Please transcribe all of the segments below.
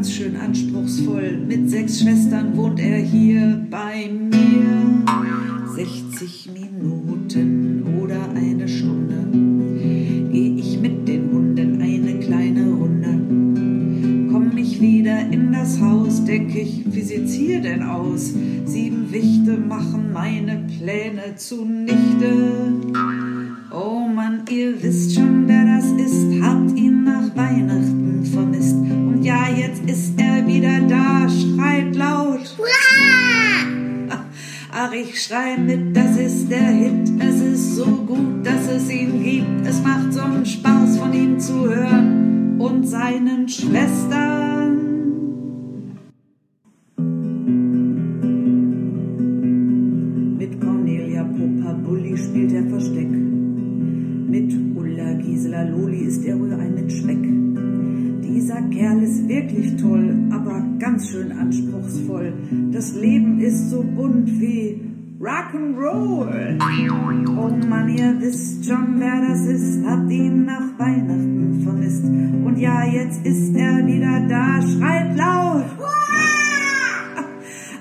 ganz schön anspruchsvoll. Mit sechs Schwestern wohnt er hier bei mir. 60 Minuten oder eine Stunde gehe ich mit den Hunden eine kleine Runde. Komm ich wieder in das Haus, denk ich, wie sieht's hier denn aus? Sieben Wichte machen meine Pläne zunichte. Oh Mann, ihr wisst schon, wer das ist, habt ihn nach Ach, ich schrei mit, das ist der Hit. Es ist so gut, dass es ihn gibt. Es macht so einen Spaß, von ihm zu hören und seinen Schwestern. Wirklich toll, aber ganz schön anspruchsvoll. Das Leben ist so bunt wie Rock'n'Roll. Oh Mann, ihr wisst schon, wer das ist, habt ihn nach Weihnachten vermisst. Und ja, jetzt ist er wieder da, schreit laut.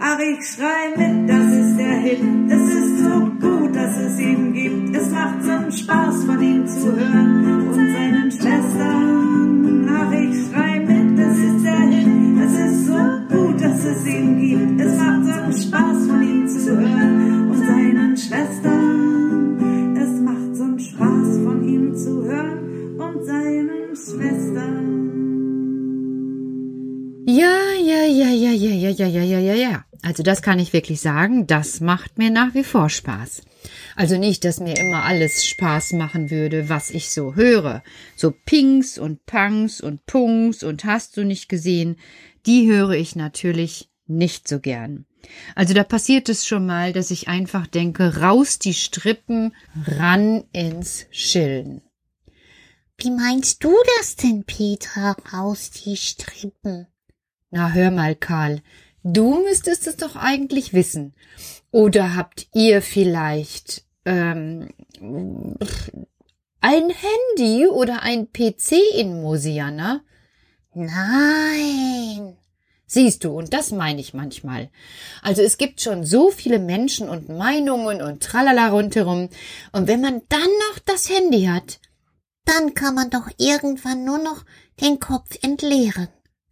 Ach, ich schrei mit, das ist der Hit. Es ist so gut, dass es ihn gibt. Es macht so Spaß, von ihm zu hören und seinen Also das kann ich wirklich sagen, das macht mir nach wie vor Spaß. Also nicht, dass mir immer alles Spaß machen würde, was ich so höre. So Pinks und Punks und Punks und hast du nicht gesehen, die höre ich natürlich nicht so gern. Also da passiert es schon mal, dass ich einfach denke, raus die Strippen, ran ins Schillen. Wie meinst du das denn, Petra, raus die Strippen? Na, hör mal, Karl, du müsstest es doch eigentlich wissen. Oder habt ihr vielleicht ähm, ein Handy oder ein PC in Mosiana? Nein. Siehst du, und das meine ich manchmal. Also es gibt schon so viele Menschen und Meinungen und tralala rundherum. Und wenn man dann noch das Handy hat, Dann kann man doch irgendwann nur noch den Kopf entleeren.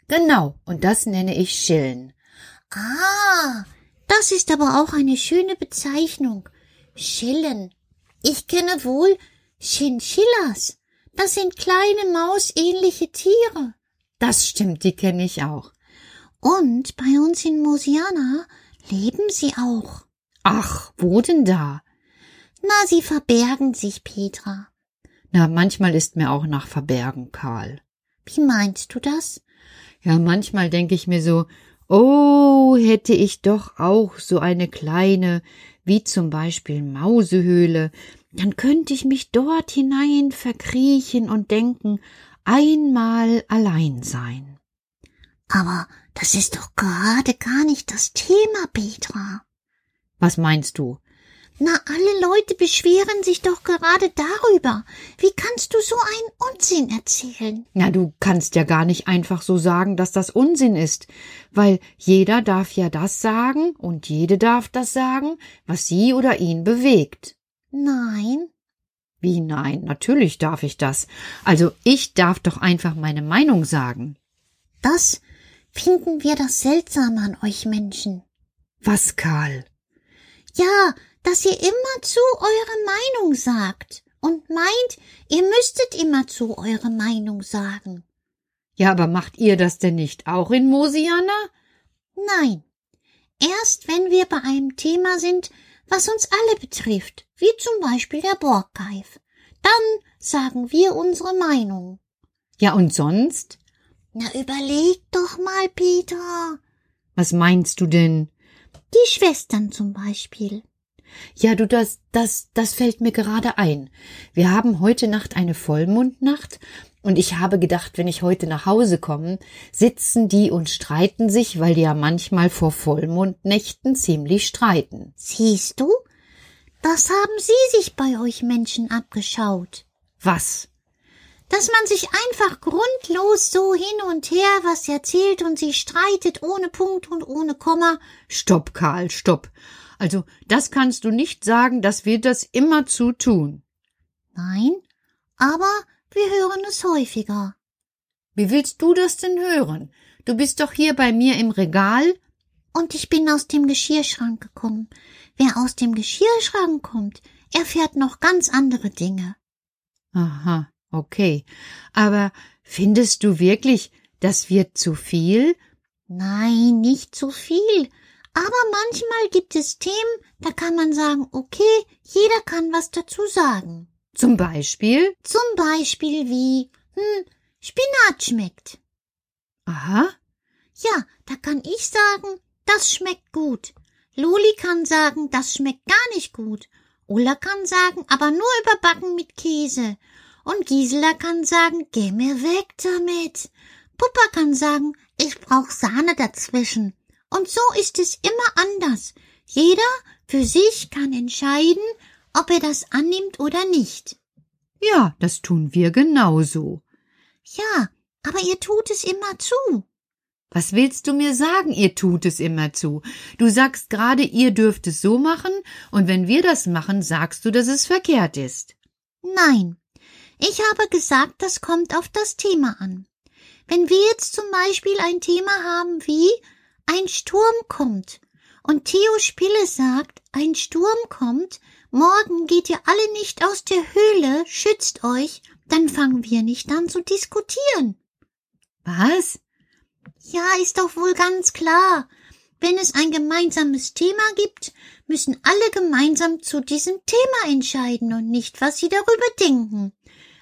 genau, und das nenne ich Schillen. Ah, das ist aber auch eine schöne Bezeichnung. Schillen. Ich kenne wohl Chinchillas. Das sind kleine mausähnliche Tiere. Das stimmt, die kenne ich auch. Und bei uns in Mosiana leben sie auch. Ach, wo denn da? Na, sie verbergen sich, Petra. Na, manchmal ist mir auch nach Verbergen, Karl. Wie meinst du das? Ja, manchmal denke ich mir so, oh, hätte ich doch auch so eine kleine, wie zum Beispiel Mausehöhle, dann könnte ich mich dort hinein verkriechen und denken, einmal allein sein. Aber das ist doch gerade gar nicht das Thema, Petra. Was meinst du? Na, alle Leute beschweren sich doch gerade darüber. Wie kannst du so einen Unsinn erzählen? Na, du kannst ja gar nicht einfach so sagen, dass das Unsinn ist, weil jeder darf ja das sagen und jede darf das sagen, was sie oder ihn bewegt. Nein. Wie nein, natürlich darf ich das. Also ich darf doch einfach meine Meinung sagen. Das finden wir das Seltsame an euch Menschen. Was, Karl? Ja, dass ihr immerzu eure Meinung sagt und meint, ihr müsstet immerzu eure Meinung sagen. Ja, aber macht ihr das denn nicht auch in Mosiana? Nein. Erst wenn wir bei einem Thema sind, was uns alle betrifft, wie zum Beispiel der Borgkeif, dann sagen wir unsere Meinung. Ja, und sonst? Na, überleg doch mal, Peter. Was meinst du denn? Die Schwestern zum Beispiel. Ja, du, das, das, das fällt mir gerade ein. Wir haben heute Nacht eine Vollmondnacht und ich habe gedacht, wenn ich heute nach Hause komme, sitzen die und streiten sich, weil die ja manchmal vor Vollmondnächten ziemlich streiten. Siehst du? Das haben sie sich bei euch Menschen abgeschaut. Was? dass man sich einfach grundlos so hin und her was erzählt und sich streitet ohne Punkt und ohne Komma. Stopp, Karl, stopp. Also, das kannst du nicht sagen, dass wir das immerzu tun. Nein, aber wir hören es häufiger. Wie willst du das denn hören? Du bist doch hier bei mir im Regal. Und ich bin aus dem Geschirrschrank gekommen. Wer aus dem Geschirrschrank kommt, erfährt noch ganz andere Dinge. Aha, okay. Aber findest du wirklich, das wird zu viel? Nein, nicht zu viel. Aber manchmal gibt es Themen, da kann man sagen, okay, jeder kann was dazu sagen. Zum Beispiel? Zum Beispiel wie, hm, Spinat schmeckt. Aha. Ja, da kann ich sagen, das schmeckt gut. Loli kann sagen, das schmeckt gar nicht gut. Ulla kann sagen, aber nur überbacken mit Käse. Und Gisela kann sagen, geh mir weg damit. Puppa kann sagen, ich brauch Sahne dazwischen. Und so ist es immer anders. Jeder für sich kann entscheiden, ob er das annimmt oder nicht. Ja, das tun wir genauso. Ja, aber ihr tut es immer zu. Was willst du mir sagen, ihr tut es immer zu? Du sagst gerade, ihr dürft es so machen, und wenn wir das machen, sagst du, dass es verkehrt ist. Nein, ich habe gesagt, das kommt auf das Thema an. Wenn wir jetzt zum Beispiel ein Thema haben wie ein Sturm kommt und Theo Spille sagt, ein Sturm kommt, morgen geht ihr alle nicht aus der Höhle, schützt euch, dann fangen wir nicht an zu diskutieren. Was? Ja, ist doch wohl ganz klar. Wenn es ein gemeinsames Thema gibt, müssen alle gemeinsam zu diesem Thema entscheiden und nicht, was sie darüber denken.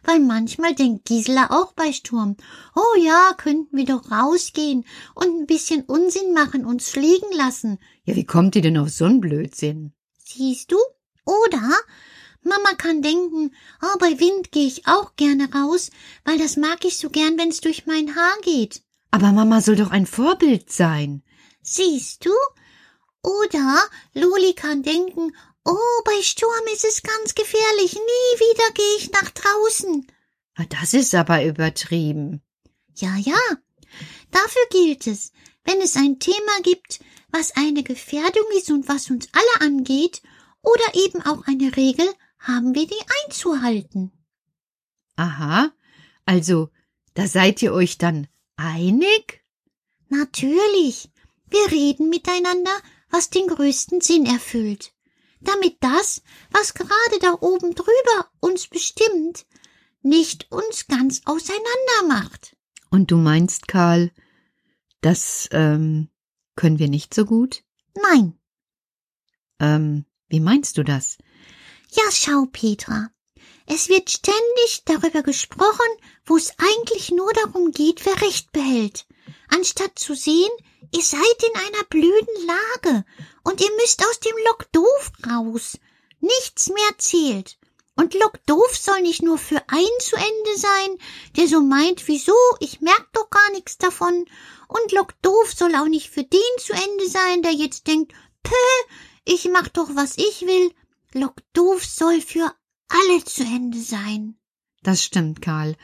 Weil manchmal denkt Gisela auch bei Sturm, oh ja, könnten wir doch rausgehen und ein bisschen Unsinn machen, uns fliegen lassen. Ja, wie kommt ihr denn auf so'n Blödsinn? Siehst du? Oder Mama kann denken, oh, bei Wind gehe ich auch gerne raus, weil das mag ich so gern, wenn's durch mein Haar geht. Aber Mama soll doch ein Vorbild sein. Siehst du? Oder Loli kann denken, oh, bei Sturm ist es ganz gefährlich, nie wieder gehe ich nach draußen. Das ist aber übertrieben. Ja, ja. Dafür gilt es, wenn es ein Thema gibt, was eine Gefährdung ist und was uns alle angeht, oder eben auch eine Regel, haben wir die einzuhalten. Aha, also, da seid ihr euch dann einig? Natürlich. Wir reden miteinander, was den größten Sinn erfüllt. Damit das, was gerade da oben drüber uns bestimmt, nicht uns ganz auseinander macht. Und du meinst, Karl, das ähm, können wir nicht so gut? Nein. Ähm, wie meinst du das? Ja, schau, Petra. Es wird ständig darüber gesprochen, wo es eigentlich nur darum geht, wer Recht behält. Anstatt zu sehen, ihr seid in einer blöden Lage und ihr müsst aus dem Lock doof raus. Nichts mehr zählt. Und Lock doof soll nicht nur für einen zu Ende sein, der so meint, wieso, ich merk doch gar nichts davon. Und Lock doof soll auch nicht für den zu Ende sein, der jetzt denkt, pö, ich mach doch, was ich will. Lock doof soll für alle zu Ende sein. Das stimmt, Karl.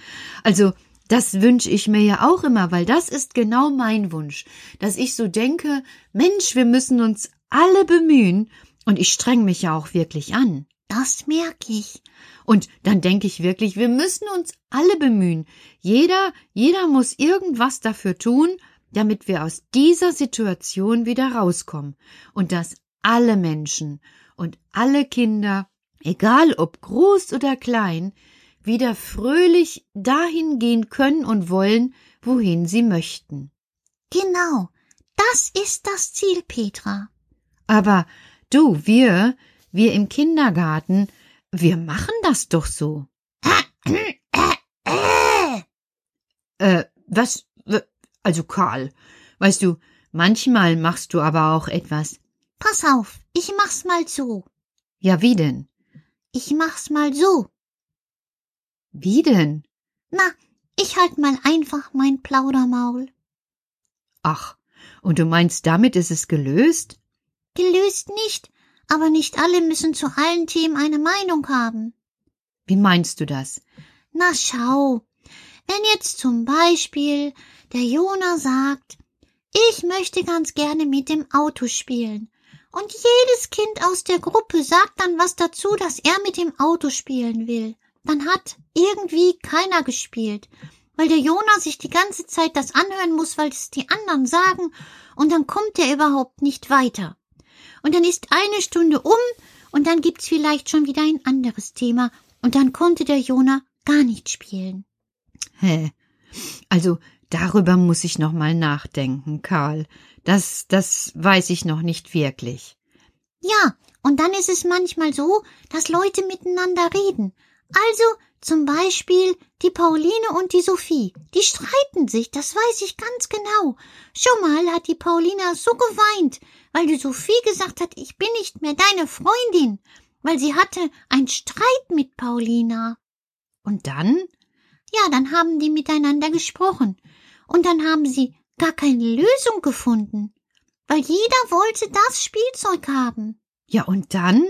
Also, das wünsche ich mir ja auch immer, weil das ist genau mein Wunsch, dass ich so denke, Mensch, wir müssen uns alle bemühen, und ich streng mich ja auch wirklich an. Das merke ich. Und dann denke ich wirklich, wir müssen uns alle bemühen. Jeder, jeder muss irgendwas dafür tun, damit wir aus dieser Situation wieder rauskommen. Und dass alle Menschen und alle Kinder, egal ob groß oder klein, wieder fröhlich dahin gehen können und wollen, wohin sie möchten. Genau, das ist das Ziel, Petra. Aber du, wir, wir im Kindergarten, wir machen das doch so. äh, was, also Karl, weißt du, manchmal machst du aber auch etwas. Pass auf, ich mach's mal so. Ja, wie denn? Ich mach's mal so. Wie denn? Na, ich halt mal einfach mein Plaudermaul. Ach, und du meinst, damit ist es gelöst? Gelöst nicht, aber nicht alle müssen zu allen Themen eine Meinung haben. Wie meinst du das? Na schau, Wenn jetzt zum Beispiel der Jona sagt, ich möchte ganz gerne mit dem Auto spielen. Und jedes Kind aus der Gruppe sagt dann was dazu, dass er mit dem Auto spielen will. Dann hat irgendwie keiner gespielt, weil der Jona sich die ganze Zeit das anhören muss, weil es die anderen sagen, und dann kommt er überhaupt nicht weiter. Und dann ist eine Stunde um, und dann gibt's vielleicht schon wieder ein anderes Thema, und dann konnte der Jona gar nicht spielen. Hä? Also darüber muss ich noch mal nachdenken, Karl. Das, das weiß ich noch nicht wirklich. Ja, und dann ist es manchmal so, dass Leute miteinander reden. Also zum Beispiel die Pauline und die Sophie. Die streiten sich, das weiß ich ganz genau. Schon mal hat die Paulina so geweint, weil die Sophie gesagt hat, ich bin nicht mehr deine Freundin, weil sie hatte einen Streit mit Paulina. Und dann? Ja, dann haben die miteinander gesprochen. Und dann haben sie gar keine Lösung gefunden, weil jeder wollte das Spielzeug haben. Ja, und dann?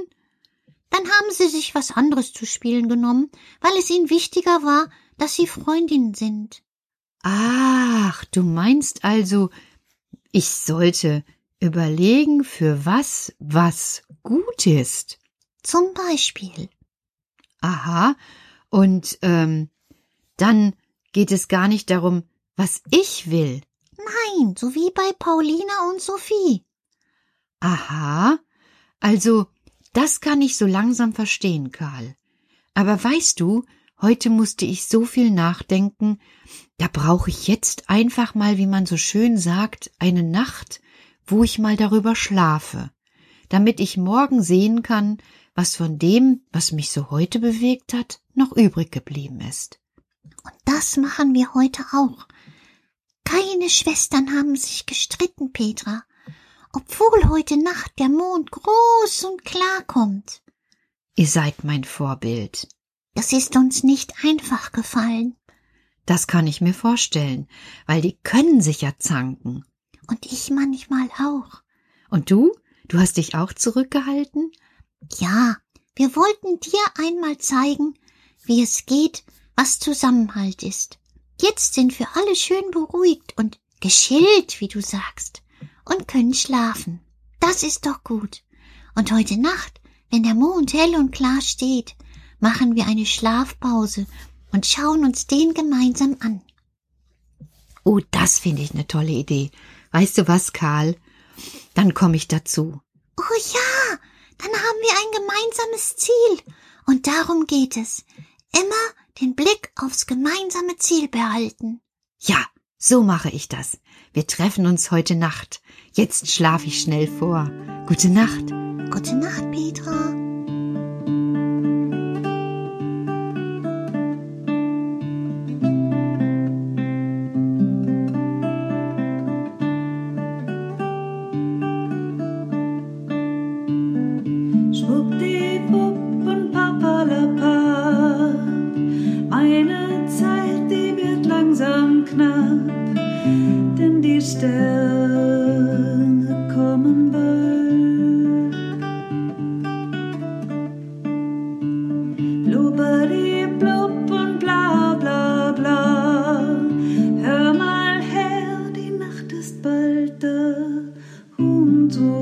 Dann haben sie sich was anderes zu spielen genommen, weil es ihnen wichtiger war, dass sie Freundinnen sind. Ach, du meinst also, ich sollte überlegen, für was was gut ist. Zum Beispiel. Aha, und ähm, dann geht es gar nicht darum, was ich will. Nein, so wie bei Paulina und Sophie. Aha, also das kann ich so langsam verstehen, Karl. Aber weißt du, heute musste ich so viel nachdenken, da brauche ich jetzt einfach mal, wie man so schön sagt, eine Nacht, wo ich mal darüber schlafe, damit ich morgen sehen kann, was von dem, was mich so heute bewegt hat, noch übrig geblieben ist. Und das machen wir heute auch. Keine Schwestern haben sich gestritten, Petra, obwohl heute Nacht der Mond groß und klar kommt. Ihr seid mein Vorbild. Das ist uns nicht einfach gefallen. Das kann ich mir vorstellen, weil die können sich ja zanken. Und ich manchmal auch. Und du? Du hast dich auch zurückgehalten? Ja, wir wollten dir einmal zeigen, wie es geht, was Zusammenhalt ist. Jetzt sind wir alle schön beruhigt und geschillt, wie du sagst, und können schlafen. Das ist doch gut. Und heute Nacht, wenn der Mond hell und klar steht, machen wir eine Schlafpause und schauen uns den gemeinsam an. Oh, das finde ich eine tolle Idee. Weißt du was, Karl? Dann komme ich dazu. Oh ja, dann haben wir ein gemeinsames Ziel. Und darum geht es. Immer den Blick aufs gemeinsame Ziel behalten. Ja, so mache ich das. Wir treffen uns heute Nacht. Jetzt schlafe ich schnell vor. Gute Nacht. Gute Nacht, Petra. Und